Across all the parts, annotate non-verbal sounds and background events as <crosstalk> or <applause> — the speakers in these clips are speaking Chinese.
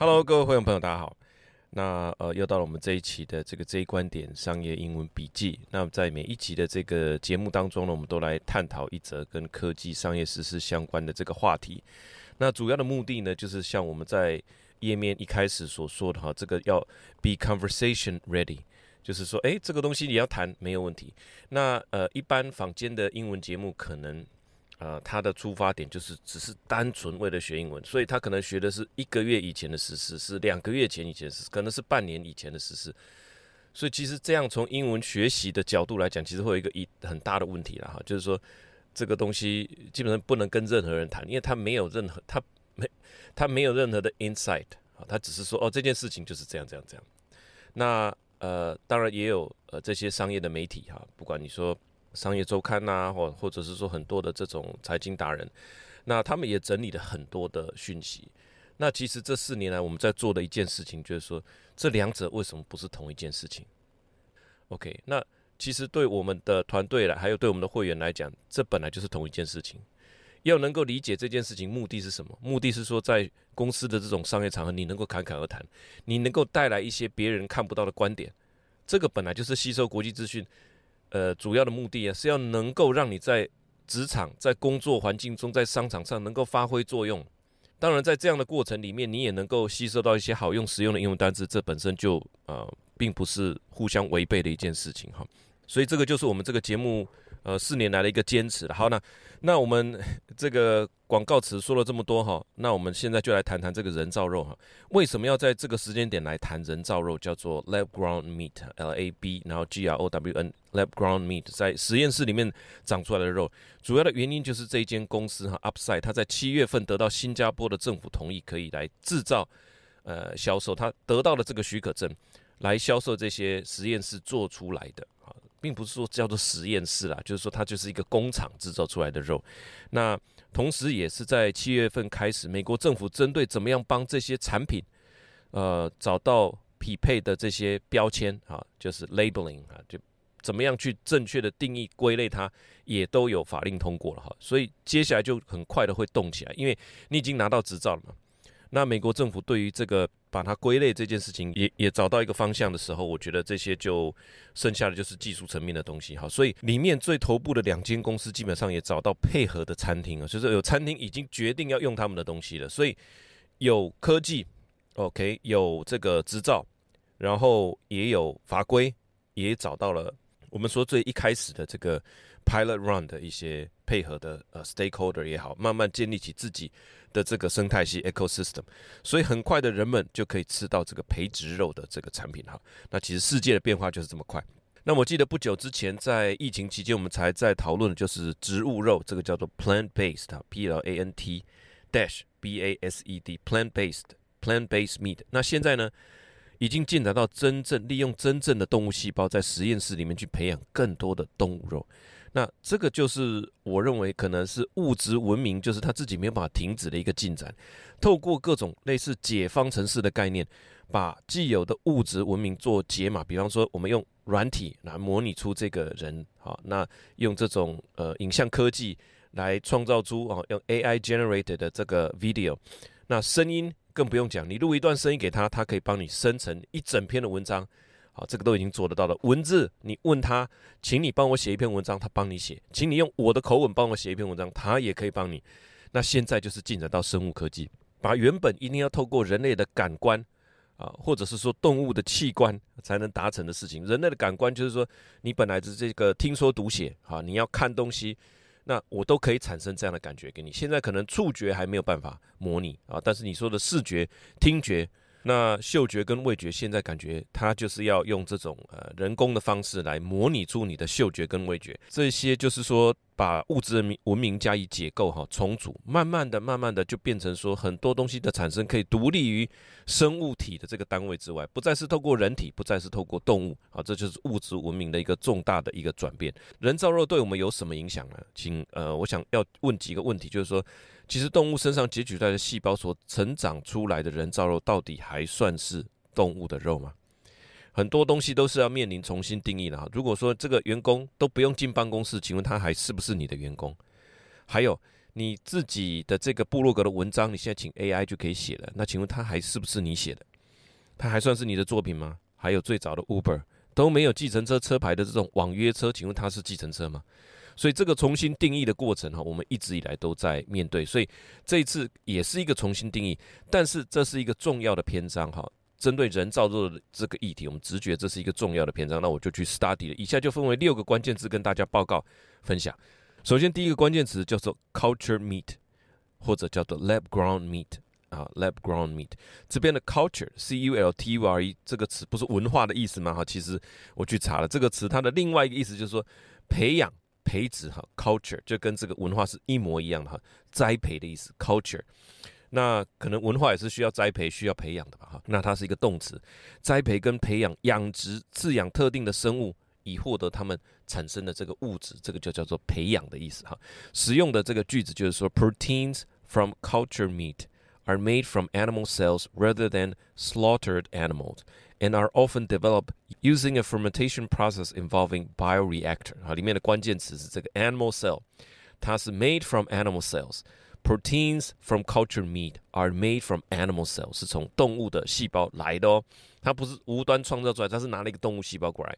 Hello，各位会员朋友，大家好。那呃，又到了我们这一期的这个这一观点商业英文笔记。那在每一集的这个节目当中呢，我们都来探讨一则跟科技商业实施相关的这个话题。那主要的目的呢，就是像我们在页面一开始所说的哈，这个要 be conversation ready，就是说，诶，这个东西你要谈没有问题。那呃，一般坊间的英文节目可能。呃，他的出发点就是只是单纯为了学英文，所以他可能学的是一个月以前的实事，是两个月前以前是，可能是半年以前的实事。所以其实这样从英文学习的角度来讲，其实会有一个一很大的问题了哈，就是说这个东西基本上不能跟任何人谈，因为他没有任何他没他没有任何的 insight 啊，他只是说哦这件事情就是这样这样这样。那呃，当然也有呃这些商业的媒体哈，不管你说。商业周刊呐，或或者是说很多的这种财经达人，那他们也整理了很多的讯息。那其实这四年来我们在做的一件事情，就是说这两者为什么不是同一件事情？OK，那其实对我们的团队来，还有对我们的会员来讲，这本来就是同一件事情。要能够理解这件事情目的是什么？目的是说在公司的这种商业场合，你能够侃侃而谈，你能够带来一些别人看不到的观点。这个本来就是吸收国际资讯。呃，主要的目的啊，是要能够让你在职场、在工作环境中、在商场上能够发挥作用。当然，在这样的过程里面，你也能够吸收到一些好用、实用的英文单词，这本身就呃，并不是互相违背的一件事情哈。所以，这个就是我们这个节目。呃，四年来的一个坚持。好，那那我们这个广告词说了这么多哈，那我们现在就来谈谈这个人造肉哈。为什么要在这个时间点来谈人造肉？叫做 lab grown meat，L A B，然后 G R O W N，lab grown meat，在实验室里面长出来的肉。主要的原因就是这一间公司哈，Upside，它在七月份得到新加坡的政府同意，可以来制造呃销售，它得到了这个许可证，来销售这些实验室做出来的。并不是说叫做实验室啦，就是说它就是一个工厂制造出来的肉。那同时也是在七月份开始，美国政府针对怎么样帮这些产品，呃，找到匹配的这些标签啊，就是 labeling 啊，就怎么样去正确的定义归类它，也都有法令通过了哈。所以接下来就很快的会动起来，因为你已经拿到执照了嘛。那美国政府对于这个把它归类这件事情，也也找到一个方向的时候，我觉得这些就剩下的就是技术层面的东西哈。所以里面最头部的两间公司基本上也找到配合的餐厅啊，就是有餐厅已经决定要用他们的东西了。所以有科技，OK，有这个执照，然后也有法规，也找到了我们说最一开始的这个 pilot run 的一些配合的呃 stakeholder 也好，慢慢建立起自己。的这个生态系 ecosystem，所以很快的人们就可以吃到这个培植肉的这个产品哈。那其实世界的变化就是这么快。那我记得不久之前在疫情期间，我们才在讨论的就是植物肉，这个叫做 plant based，P L A N T dash B A S E D plant based plant based meat。那现在呢，已经进展到真正利用真正的动物细胞在实验室里面去培养更多的动物肉。那这个就是我认为可能是物质文明，就是他自己没有办法停止的一个进展。透过各种类似解方程式的概念，把既有的物质文明做解码。比方说，我们用软体来模拟出这个人，好，那用这种呃影像科技来创造出啊，用 AI generated 的这个 video。那声音更不用讲，你录一段声音给他，他可以帮你生成一整篇的文章。好，这个都已经做得到了。文字，你问他，请你帮我写一篇文章，他帮你写；请你用我的口吻帮我写一篇文章，他也可以帮你。那现在就是进展到生物科技，把原本一定要透过人类的感官啊，或者是说动物的器官才能达成的事情。人类的感官就是说，你本来是这个听说读写啊，你要看东西，那我都可以产生这样的感觉给你。现在可能触觉还没有办法模拟啊，但是你说的视觉、听觉。那嗅觉跟味觉现在感觉它就是要用这种呃人工的方式来模拟出你的嗅觉跟味觉，这些就是说把物质文明文明加以解构哈重组，慢慢的慢慢的就变成说很多东西的产生可以独立于生物体的这个单位之外，不再是透过人体，不再是透过动物啊，这就是物质文明的一个重大的一个转变。人造肉对我们有什么影响呢？请呃，我想要问几个问题，就是说。其实动物身上截取出来的细胞所成长出来的人造肉，到底还算是动物的肉吗？很多东西都是要面临重新定义的哈。如果说这个员工都不用进办公室，请问他还是不是你的员工？还有，你自己的这个部落格的文章，你现在请 AI 就可以写了。那请问他还是不是你写的？他还算是你的作品吗？还有最早的 Uber 都没有计程车车牌的这种网约车，请问它是计程车吗？所以这个重新定义的过程哈，我们一直以来都在面对。所以这一次也是一个重新定义，但是这是一个重要的篇章哈。针对人造肉的这个议题，我们直觉这是一个重要的篇章，那我就去 study 了。以下就分为六个关键字跟大家报告分享。首先，第一个关键词叫做 culture meat，或者叫做 lab ground meat 啊，lab ground meat。这边的 culture，c u l t u r e 这个词不是文化的意思吗？哈，其实我去查了这个词，它的另外一个意思就是说培养、培植哈，culture 就跟这个文化是一模一样的哈，栽培的意思，culture。那可能文化也是需要栽培、需要培养的吧？哈，那它是一个动词，栽培跟培养、养殖、饲养特定的生物，以获得它们产生的这个物质，这个就叫做培养的意思。哈，使用的这个句子就是说，proteins from culture meat are made from animal cells rather than slaughtered animals and are often developed using a fermentation process involving bioreactor。哈，里面的关键词是这个 animal cell，它是 made from animal cells。Proteins from cultured meat are made from animal cells，是从动物的细胞来的哦，它不是无端创造出来，它是拿了一个动物细胞过来。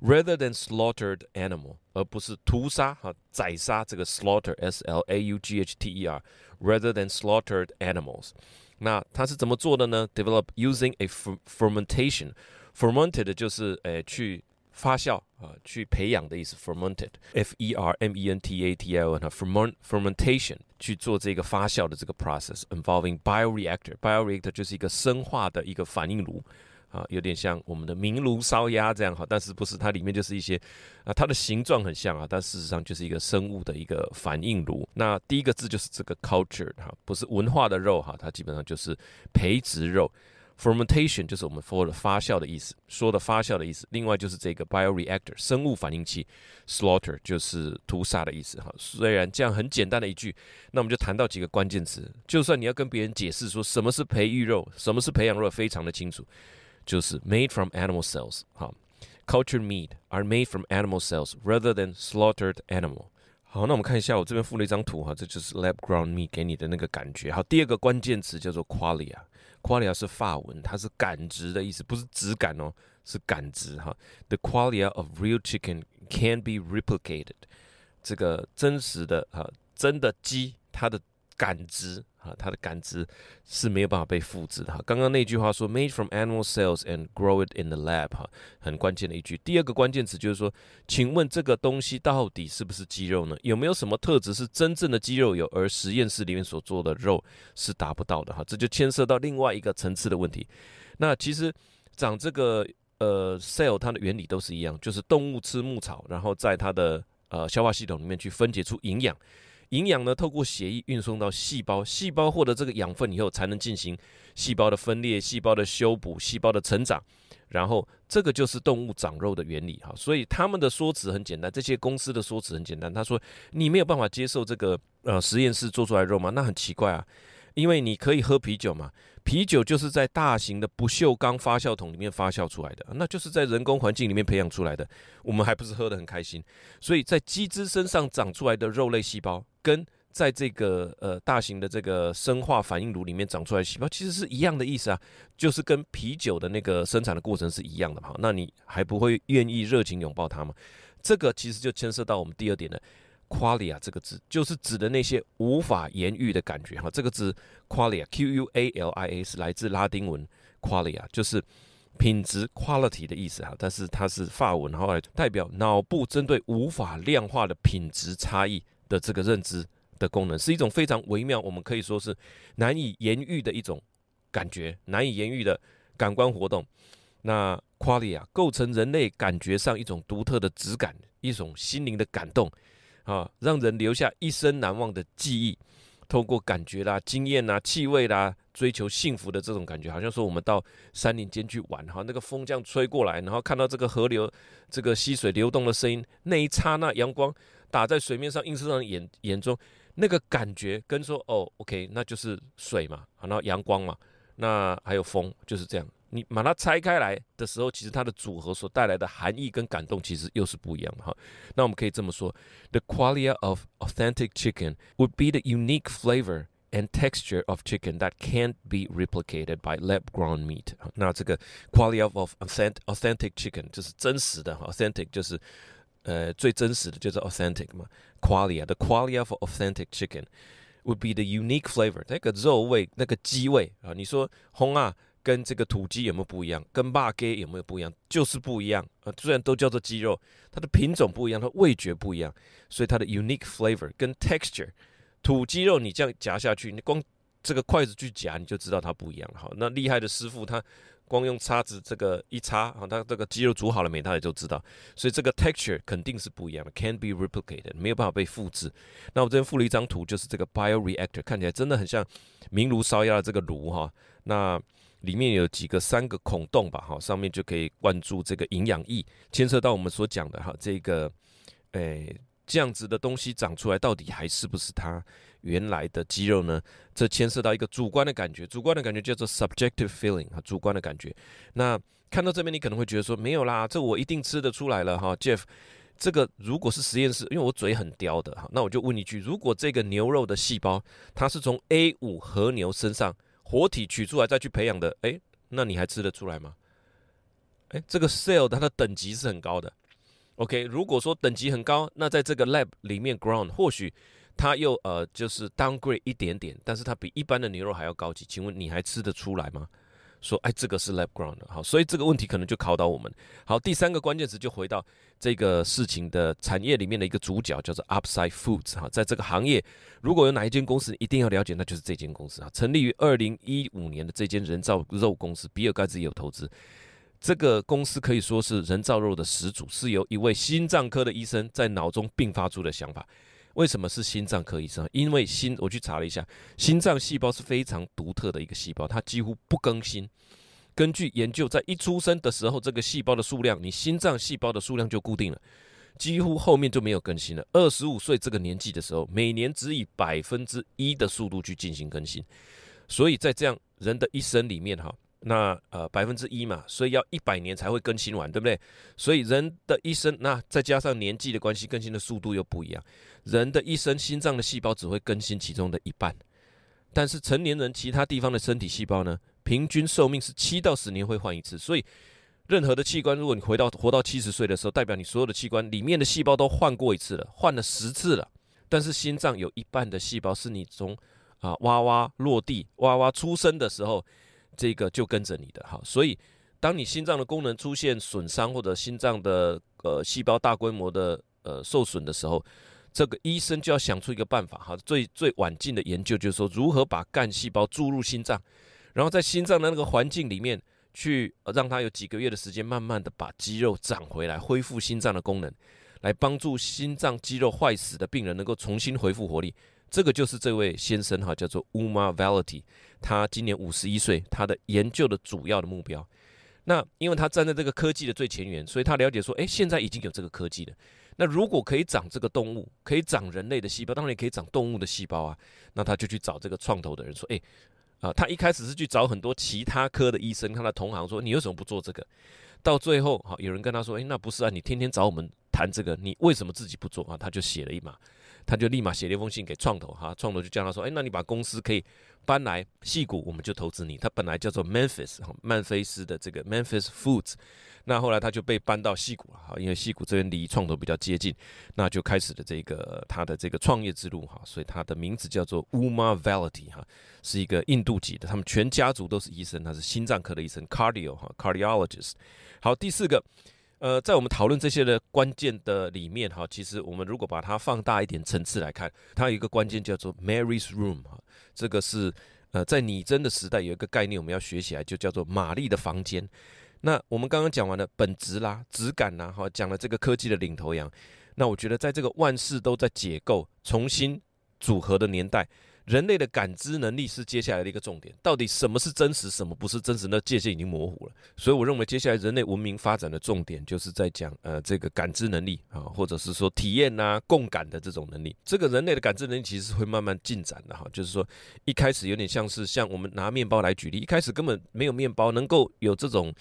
Rather than slaughtered animal，而不是屠杀哈宰杀这个 slaughter，s l a u g h t e r，rather than slaughtered animals，那它是怎么做的呢？Develop using a fermentation，fermented 就是诶去。发酵啊，去培养的意思，fermented，f e r m e n t a t i o n，哈，ferment fermentation 去做这个发酵的这个 process，involving bioreactor，bioreactor 就是一个生化的一个反应炉 啊，有点像我们的明炉烧鸭这样哈，但是不是它里面就是一些啊，它的形状很像啊，但事实上就是一个生物的一个反应炉。那第一个字就是这个 culture 哈，不是文化的肉哈，它基本上就是培植肉。Fermentation 就是我们说的发酵的意思，说的发酵的意思。另外就是这个 bioreactor 生物反应器，slaughter 就是屠杀的意思。哈，虽然这样很简单的一句，那我们就谈到几个关键词。就算你要跟别人解释说什么是培育肉，什么是培养肉，非常的清楚，就是 made from animal cells。哈，cultured meat are made from animal cells rather than slaughtered animal。好，那我们看一下，我这边附了一张图哈，这就是 lab ground meat 给你的那个感觉。好，第二个关键词叫做 qualia。qualia 是法文，它是感知的意思，不是质感哦，是感知哈。The qualia of real chicken can be replicated。这个真实的哈，真的鸡，它的感知。啊，它的感知是没有办法被复制的。哈，刚刚那句话说 “made from animal cells and grow it in the lab”，哈，很关键的一句。第二个关键词就是说，请问这个东西到底是不是肌肉呢？有没有什么特质是真正的肌肉有，而实验室里面所做的肉是达不到的？哈，这就牵涉到另外一个层次的问题。那其实长这个呃 cell，它的原理都是一样，就是动物吃牧草，然后在它的呃消化系统里面去分解出营养。营养呢，透过血液运送到细胞，细胞获得这个养分以后，才能进行细胞的分裂、细胞的修补、细胞的成长。然后，这个就是动物长肉的原理哈。所以他们的说辞很简单，这些公司的说辞很简单。他说：“你没有办法接受这个呃实验室做出来肉吗？那很奇怪啊，因为你可以喝啤酒嘛。”啤酒就是在大型的不锈钢发酵桶里面发酵出来的，那就是在人工环境里面培养出来的。我们还不是喝得很开心？所以在鸡只身上长出来的肉类细胞，跟在这个呃大型的这个生化反应炉里面长出来细胞，其实是一样的意思啊，就是跟啤酒的那个生产的过程是一样的嘛。那你还不会愿意热情拥抱它吗？这个其实就牵涉到我们第二点的。qualia 这个字就是指的那些无法言喻的感觉哈，这个字 qualia，q u a l i a 是来自拉丁文 qualia，就是品质 quality 的意思哈，但是它是法文，后来代表脑部针对无法量化的品质差异的这个认知的功能，是一种非常微妙，我们可以说是难以言喻的一种感觉，难以言喻的感官活动。那 qualia 构成人类感觉上一种独特的质感，一种心灵的感动。啊，让人留下一生难忘的记忆。透过感觉啦、经验啦、气味啦，追求幸福的这种感觉，好像说我们到山林间去玩，哈，那个风这样吹过来，然后看到这个河流、这个溪水流动的声音，那一刹那阳光打在水面上，映射到眼眼中，那个感觉跟说哦，OK，那就是水嘛，然后阳光嘛，那还有风，就是这样，你把它拆开来的时候，其实它的组合所带来的含义跟感动，其实又是不一样的哈。那我们可以这么说：The quality of authentic chicken would be the unique flavor and texture of chicken that can't be replicated by lab-grown meat。那这个 quality of authentic authentic chicken 就是真实的，authentic 就是呃最真实的，就是 authentic 嘛。quality the quality of authentic chicken would be the unique flavor，那个肉味，那个鸡味啊。你说红啊？跟这个土鸡有没有不一样？跟霸鸡有没有不一样？就是不一样啊！虽然都叫做鸡肉，它的品种不一样，它味觉不一样，所以它的 unique flavor 跟 texture，土鸡肉你这样夹下去，你光这个筷子去夹，你就知道它不一样了。好，那厉害的师傅他光用叉子这个一插啊，它这个鸡肉煮好了没，他也就知道。所以这个 texture 肯定是不一样的，can't be replicated，没有办法被复制。那我这边附了一张图，就是这个 bioreactor，看起来真的很像明炉烧鸭的这个炉哈。那里面有几个三个孔洞吧，哈，上面就可以灌注这个营养液，牵涉到我们所讲的哈，这个，诶，这样子的东西长出来，到底还是不是它原来的肌肉呢？这牵涉到一个主观的感觉，主观的感觉叫做 subjective feeling 哈，主观的感觉。那看到这边，你可能会觉得说，没有啦，这我一定吃得出来了哈，Jeff，这个如果是实验室，因为我嘴很刁的哈，那我就问一句，如果这个牛肉的细胞，它是从 A 五和牛身上。活体取出来再去培养的，哎，那你还吃得出来吗？哎，这个 cell 它的等级是很高的。OK，如果说等级很高，那在这个 lab 里面 ground 或许它又呃就是 downgrade 一点点，但是它比一般的牛肉还要高级。请问你还吃得出来吗？说，哎，这个是 lab ground，好，所以这个问题可能就考到我们。好，第三个关键词就回到这个事情的产业里面的一个主角，叫做 Upside Foods 哈，在这个行业，如果有哪一间公司一定要了解，那就是这间公司啊，成立于二零一五年的这间人造肉公司，比尔盖茨也有投资。这个公司可以说是人造肉的始祖，是由一位心脏科的医生在脑中并发出的想法。为什么是心脏科医生？因为心，我去查了一下，心脏细胞是非常独特的一个细胞，它几乎不更新。根据研究，在一出生的时候，这个细胞的数量，你心脏细胞的数量就固定了，几乎后面就没有更新了。二十五岁这个年纪的时候，每年只以百分之一的速度去进行更新。所以在这样人的一生里面，哈。那呃百分之一嘛，所以要一百年才会更新完，对不对？所以人的一生，那再加上年纪的关系，更新的速度又不一样。人的一生，心脏的细胞只会更新其中的一半，但是成年人其他地方的身体细胞呢，平均寿命是七到十年会换一次。所以任何的器官，如果你回到活到七十岁的时候，代表你所有的器官里面的细胞都换过一次了，换了十次了。但是心脏有一半的细胞是你从啊哇哇落地、哇哇出生的时候。这个就跟着你的哈，所以当你心脏的功能出现损伤或者心脏的呃细胞大规模的呃受损的时候，这个医生就要想出一个办法哈，最最晚近的研究就是说如何把干细胞注入心脏，然后在心脏的那个环境里面去让它有几个月的时间，慢慢的把肌肉长回来，恢复心脏的功能，来帮助心脏肌肉坏死的病人能够重新恢复活力。这个就是这位先生哈，叫做 Uma Valati，他今年五十一岁，他的研究的主要的目标，那因为他站在这个科技的最前沿，所以他了解说，哎，现在已经有这个科技了。那如果可以长这个动物，可以长人类的细胞，当然也可以长动物的细胞啊。那他就去找这个创投的人说，哎，啊，他一开始是去找很多其他科的医生，他的同行说，你为什么不做这个？到最后，好，有人跟他说，哎，那不是啊，你天天找我们谈这个，你为什么自己不做啊？他就写了一码。他就立马写了一封信给创投，哈，创投就叫他说，哎，那你把公司可以搬来戏谷，我们就投资你。他本来叫做 Memphis，曼菲斯的这个 Memphis Foods，那后来他就被搬到戏谷了，哈，因为戏谷这边离创投比较接近，那就开始了这个他的这个创业之路，哈，所以他的名字叫做 Uma Valati，哈，是一个印度籍的，他们全家族都是医生，他是心脏科的医生，cardio，哈，cardiologist。好，第四个。呃，在我们讨论这些的关键的里面哈，其实我们如果把它放大一点层次来看，它有一个关键叫做 Mary's Room 哈，这个是呃在拟真的时代有一个概念我们要学起来，就叫做玛丽的房间。那我们刚刚讲完了本质啦、质感啦，哈，讲了这个科技的领头羊。那我觉得在这个万事都在解构、重新组合的年代，人类的感知能力是接下来的一个重点。到底什么是真实，什么不是真实？那界限已经模糊了。所以我认为接下来人类文明发展的重点就是在讲呃这个感知能力啊，或者是说体验呐、共感的这种能力。这个人类的感知能力其实会慢慢进展的哈，就是说一开始有点像是像我们拿面包来举例，一开始根本没有面包能够有这种。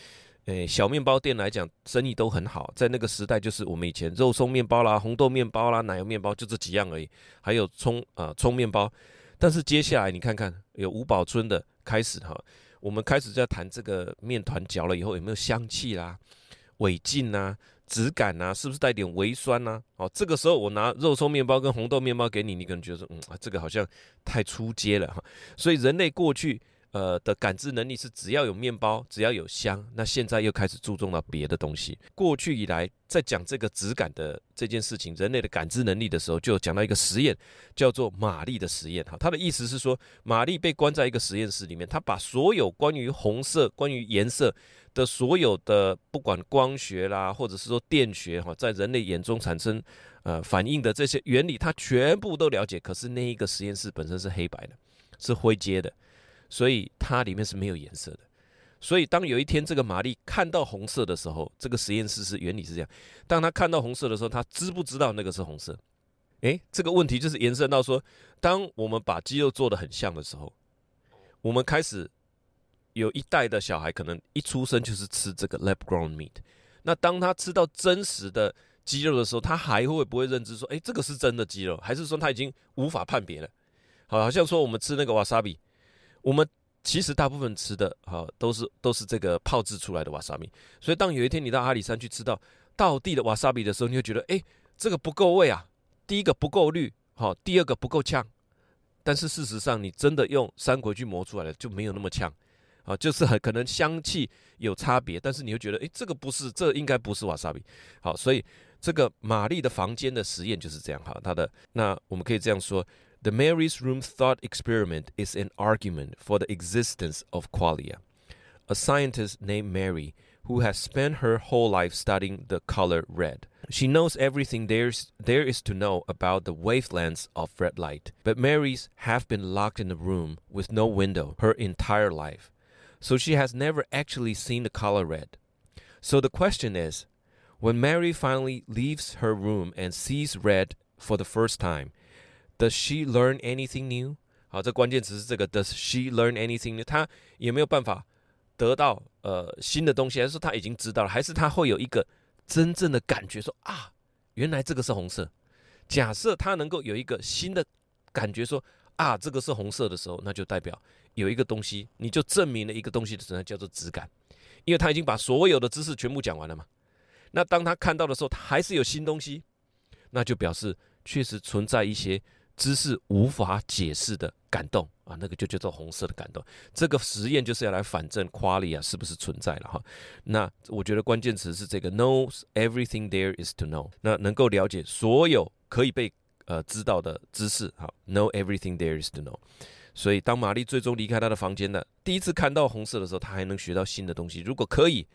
诶，小面包店来讲，生意都很好。在那个时代，就是我们以前肉松面包啦、红豆面包啦、奶油面包，就这几样而已。还有葱啊，葱面包。但是接下来你看看，有五宝村的开始哈，我们开始在谈这个面团嚼了以后有没有香气啦、尾劲啦、质感呐，是不是带点微酸呐？哦，这个时候我拿肉松面包跟红豆面包给你，你可能觉得嗯，这个好像太出街了哈。所以人类过去。呃的感知能力是只要有面包，只要有香，那现在又开始注重到别的东西。过去以来，在讲这个质感的这件事情，人类的感知能力的时候，就讲到一个实验，叫做玛丽的实验。哈，他的意思是说，玛丽被关在一个实验室里面，他把所有关于红色、关于颜色的所有的，不管光学啦，或者是说电学哈，在人类眼中产生呃反应的这些原理，他全部都了解。可是那一个实验室本身是黑白的，是灰阶的。所以它里面是没有颜色的。所以当有一天这个玛丽看到红色的时候，这个实验室是原理是这样：当他看到红色的时候，他知不知道那个是红色？诶，这个问题就是延伸到说，当我们把肌肉做的很像的时候，我们开始有一代的小孩可能一出生就是吃这个 lab grown meat。那当他吃到真实的肌肉的时候，他还会不会认知说，诶，这个是真的肌肉，还是说他已经无法判别了？好，好像说我们吃那个 wasabi。我们其实大部分吃的哈都是都是这个泡制出来的瓦萨米，所以当有一天你到阿里山去吃到道地的瓦萨比的时候，你会觉得哎，这个不够味啊，第一个不够绿，好，第二个不够呛。但是事实上，你真的用山葵去磨出来的就没有那么呛，啊，就是很可能香气有差别，但是你会觉得哎，这个不是，这应该不是瓦萨比。好，所以这个玛丽的房间的实验就是这样哈，它的那我们可以这样说。The Mary's Room Thought Experiment is an argument for the existence of qualia, a scientist named Mary who has spent her whole life studying the color red. She knows everything there's, there is to know about the wavelengths of red light, but Mary's have been locked in a room with no window her entire life, so she has never actually seen the color red. So the question is, when Mary finally leaves her room and sees red for the first time, Does she learn anything new？好，这关键词是这个。Does she learn anything new？她有没有办法得到呃新的东西？还是说她已经知道了？还是她会有一个真正的感觉，说啊，原来这个是红色。假设她能够有一个新的感觉，说啊，这个是红色的时候，那就代表有一个东西，你就证明了一个东西的存在，叫做质感。因为他已经把所有的知识全部讲完了嘛。那当他看到的时候，他还是有新东西，那就表示确实存在一些。知识无法解释的感动啊，那个就叫做红色的感动。这个实验就是要来反证夸利亚是不是存在了哈。那我觉得关键词是这个 knows everything there is to know。那能够了解所有可以被呃知道的知识，好，know everything there is to know。所以当玛丽最终离开她的房间的第一次看到红色的时候，她还能学到新的东西。如果可以，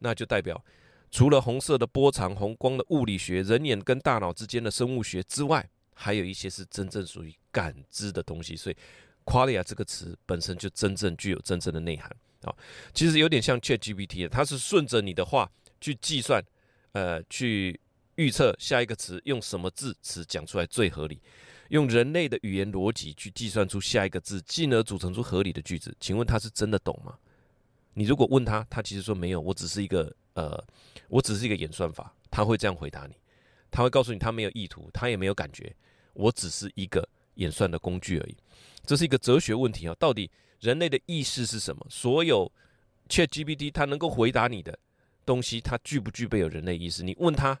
那就代表除了红色的波长、红光的物理学、人眼跟大脑之间的生物学之外，还有一些是真正属于感知的东西，所以 qualia 这个词本身就真正具有真正的内涵啊。其实有点像 ChatGPT，它是顺着你的话去计算，呃，去预测下一个词用什么字词讲出来最合理，用人类的语言逻辑去计算出下一个字，进而组成出合理的句子。请问他是真的懂吗？你如果问他，他其实说没有，我只是一个呃，我只是一个演算法，他会这样回答你，他会告诉你他没有意图，他也没有感觉。我只是一个演算的工具而已，这是一个哲学问题啊！到底人类的意识是什么？所有 ChatGPT 它能够回答你的东西，它具不具备有人类意识？你问他，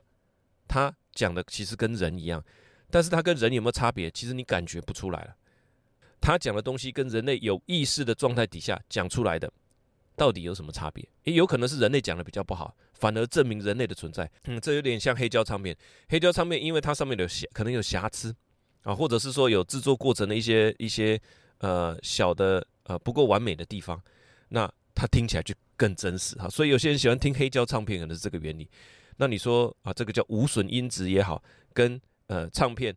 他讲的其实跟人一样，但是他跟人有没有差别？其实你感觉不出来了。他讲的东西跟人类有意识的状态底下讲出来的，到底有什么差别？也有可能是人类讲的比较不好，反而证明人类的存在。嗯，这有点像黑胶唱片。黑胶唱片因为它上面有瑕，可能有瑕疵。啊，或者是说有制作过程的一些一些呃小的呃不够完美的地方，那它听起来就更真实哈。所以有些人喜欢听黑胶唱片，可能是这个原理。那你说啊，这个叫无损音质也好，跟呃唱片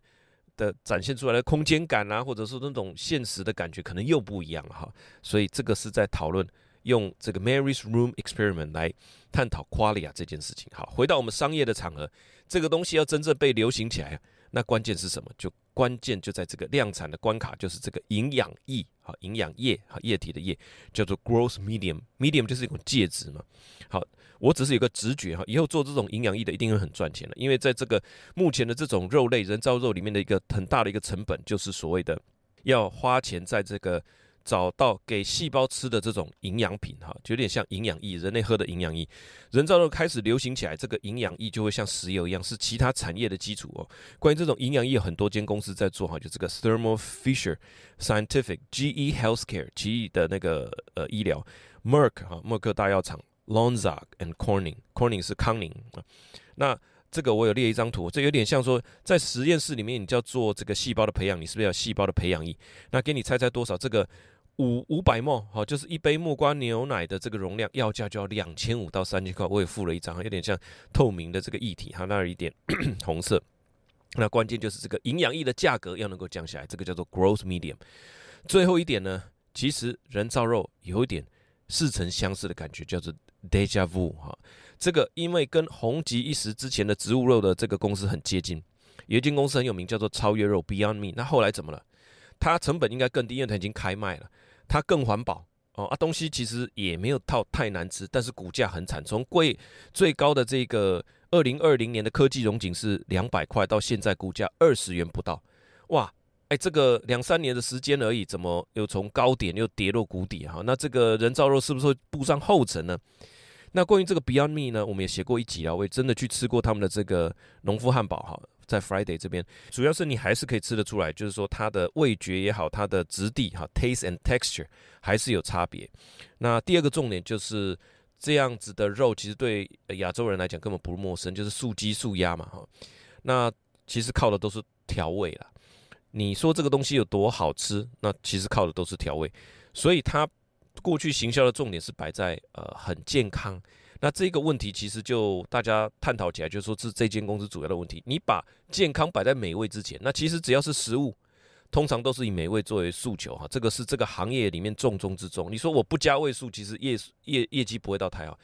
的展现出来的空间感啊，或者说那种现实的感觉，可能又不一样了哈。所以这个是在讨论用这个 Mary's Room Experiment 来探讨 qualia 这件事情。好，回到我们商业的场合，这个东西要真正被流行起来，那关键是什么？就关键就在这个量产的关卡，就是这个营养液，好，营养液，好，液体的液，叫做 growth medium，medium 就是一种介质嘛。好，我只是有个直觉哈，以后做这种营养液的一定会很赚钱的，因为在这个目前的这种肉类人造肉里面的一个很大的一个成本，就是所谓的要花钱在这个。找到给细胞吃的这种营养品，哈，就有点像营养液，人类喝的营养液。人造肉开始流行起来，这个营养液就会像石油一样，是其他产业的基础哦。关于这种营养液，很多间公司在做，哈，就这个 Thermo Fisher Scientific、GE Healthcare、GE 的那个呃医疗、Merck 哈，默克大药厂、Lonza and Corning，Corning 是康宁啊。那这个我有列一张图，这有点像说，在实验室里面，你就要做这个细胞的培养，你是不是要细胞的培养液？那给你猜猜多少？这个五五百沫，好，就是一杯木瓜牛奶的这个容量，要价就要两千五到三千块。我也附了一张，有点像透明的这个液体，哈，那有一点 <clears throat> 红色。那关键就是这个营养液的价格要能够降下来，这个叫做 growth medium。最后一点呢，其实人造肉有一点似曾相识的感觉，叫做 deja vu，哈。这个因为跟红极一时之前的植物肉的这个公司很接近，有一间公司很有名，叫做超越肉 Beyond Me。那后来怎么了？它成本应该更低，因为它已经开卖了，它更环保哦啊，东西其实也没有套太难吃，但是股价很惨，从贵最高的这个二零二零年的科技融景是两百块，到现在股价二十元不到，哇，哎，这个两三年的时间而已，怎么又从高点又跌落谷底哈？那这个人造肉是不是会步上后尘呢？那关于这个 Beyond Me 呢，我们也写过一集啊，我也真的去吃过他们的这个农夫汉堡哈，在 Friday 这边，主要是你还是可以吃得出来，就是说它的味觉也好，它的质地哈，taste and texture 还是有差别。那第二个重点就是这样子的肉，其实对亚洲人来讲根本不陌生，就是素鸡素鸭嘛哈。那其实靠的都是调味啦。你说这个东西有多好吃，那其实靠的都是调味，所以它。过去行销的重点是摆在呃很健康，那这个问题其实就大家探讨起来，就是说是这间公司主要的问题。你把健康摆在美味之前，那其实只要是食物，通常都是以美味作为诉求哈。这个是这个行业里面重中之重。你说我不加味素，其实业业业绩不会到太好。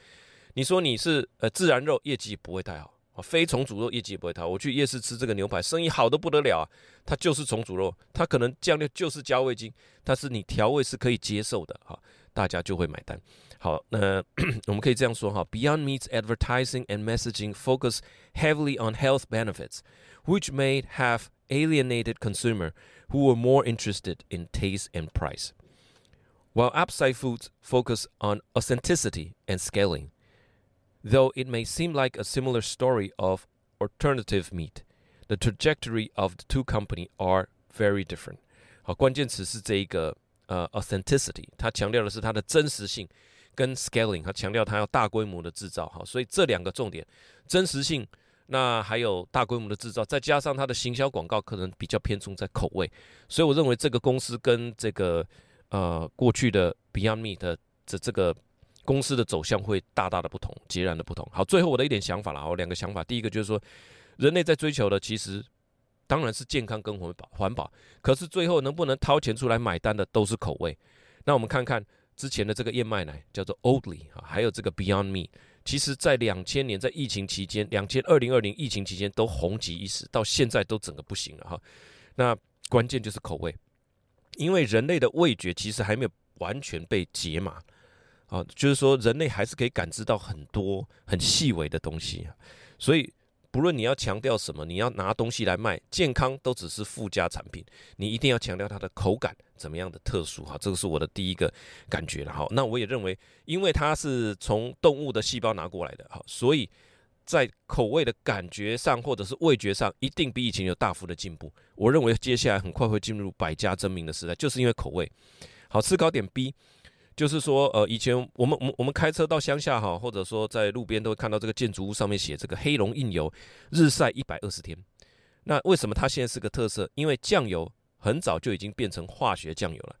你说你是呃自然肉，业绩不会太好。非重组肉业绩也不会太好。我去夜市吃这个牛排，生意好的不得了啊！它就是重组肉，它可能酱料就是加味精，但是你调味是可以接受的哈，大家就会买单。好，那<clears throat> 我们可以这样说哈：Beyond Meat's advertising and messaging focus heavily on health benefits, which may have alienated consumer who were more interested in taste and price, while Upside Foods focus on authenticity and scaling. Though it may seem like a similar story of alternative meat, the trajectory of the two company are very different. 好，关键词是这一个 呃 authenticity，它强调的是它的真实性，跟 scaling，它强调它要大规模的制造。好，所以这两个重点，真实性，那还有大规模的制造，再加上它的行销广告可能比较偏重在口味。所以我认为这个公司跟这个呃过去的 Beyond Meat 的这这个。公司的走向会大大的不同，截然的不同。好，最后我的一点想法了，我两个想法。第一个就是说，人类在追求的其实当然是健康跟环保，环保。可是最后能不能掏钱出来买单的都是口味。那我们看看之前的这个燕麦奶叫做 Oatly 啊，还有这个 Beyond Me，其实在两千年在疫情期间，两千二零二零疫情期间都红极一时，到现在都整个不行了哈。那关键就是口味，因为人类的味觉其实还没有完全被解码。啊，就是说人类还是可以感知到很多很细微的东西，所以不论你要强调什么，你要拿东西来卖，健康都只是附加产品，你一定要强调它的口感怎么样的特殊哈，这个是我的第一个感觉了哈。那我也认为，因为它是从动物的细胞拿过来的哈，所以在口味的感觉上或者是味觉上，一定比以前有大幅的进步。我认为接下来很快会进入百家争鸣的时代，就是因为口味好。吃高点 B。就是说，呃，以前我们我们我们开车到乡下哈，或者说在路边都会看到这个建筑物上面写这个黑龙印油，日晒一百二十天。那为什么它现在是个特色？因为酱油很早就已经变成化学酱油了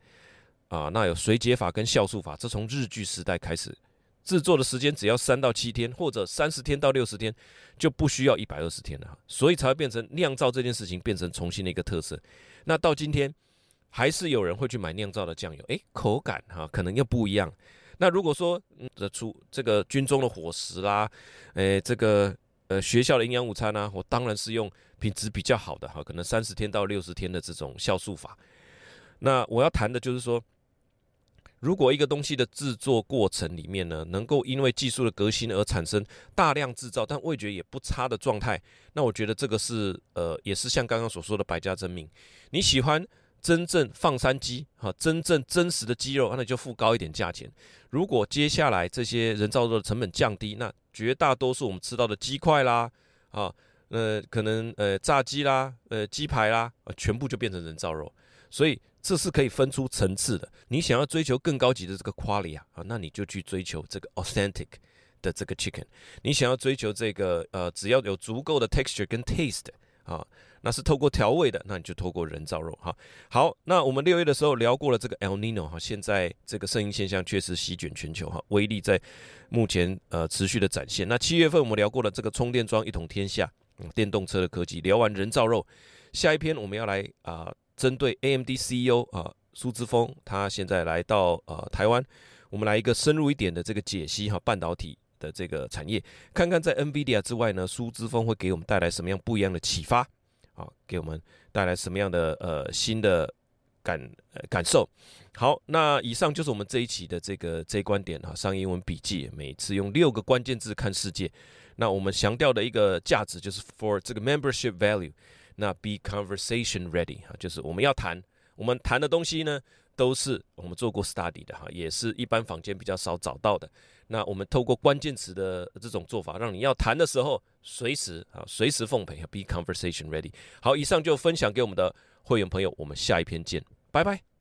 啊。那有水解法跟酵素法，这从日据时代开始制作的时间只要三到七天，或者三十天到六十天，就不需要一百二十天了，所以才会变成酿造这件事情变成重新的一个特色。那到今天，还是有人会去买酿造的酱油，诶，口感哈可能又不一样。那如果说这出这个军中的伙食啦，诶，这个呃学校的营养午餐呢，我当然是用品质比较好的哈，可能三十天到六十天的这种酵素法。那我要谈的就是说。如果一个东西的制作过程里面呢，能够因为技术的革新而产生大量制造，但味觉也不差的状态，那我觉得这个是呃，也是像刚刚所说的百家争鸣。你喜欢真正放山鸡哈，真正真实的鸡肉，那你就付高一点价钱。如果接下来这些人造肉的成本降低，那绝大多数我们吃到的鸡块啦，啊，呃，可能呃炸鸡啦，呃鸡排啦，全部就变成人造肉，所以。这是可以分出层次的。你想要追求更高级的这个 quality 啊，那你就去追求这个 authentic 的这个 chicken。你想要追求这个呃，只要有足够的 texture 跟 taste 啊，那是透过调味的，那你就透过人造肉哈。好，那我们六月的时候聊过了这个 El Nino 哈，现在这个声音现象确实席卷全球哈，威力在目前呃持续的展现。那七月份我们聊过了这个充电桩一统天下，嗯，电动车的科技。聊完人造肉，下一篇我们要来啊。针对 AMD CEO 啊，苏之峰，他现在来到呃台湾，我们来一个深入一点的这个解析哈，半导体的这个产业，看看在 NVIDIA 之外呢，苏之峰会给我们带来什么样不一样的启发啊，给我们带来什么样的呃新的感感受。好，那以上就是我们这一期的这个这一观点哈，商业英文笔记，每次用六个关键字看世界。那我们强调的一个价值就是 for 这个 membership value。那 be conversation ready 哈，就是我们要谈，我们谈的东西呢，都是我们做过 study 的哈，也是一般坊间比较少找到的。那我们透过关键词的这种做法，让你要谈的时候，随时啊，随时奉陪，be conversation ready。好，以上就分享给我们的会员朋友，我们下一篇见，拜拜。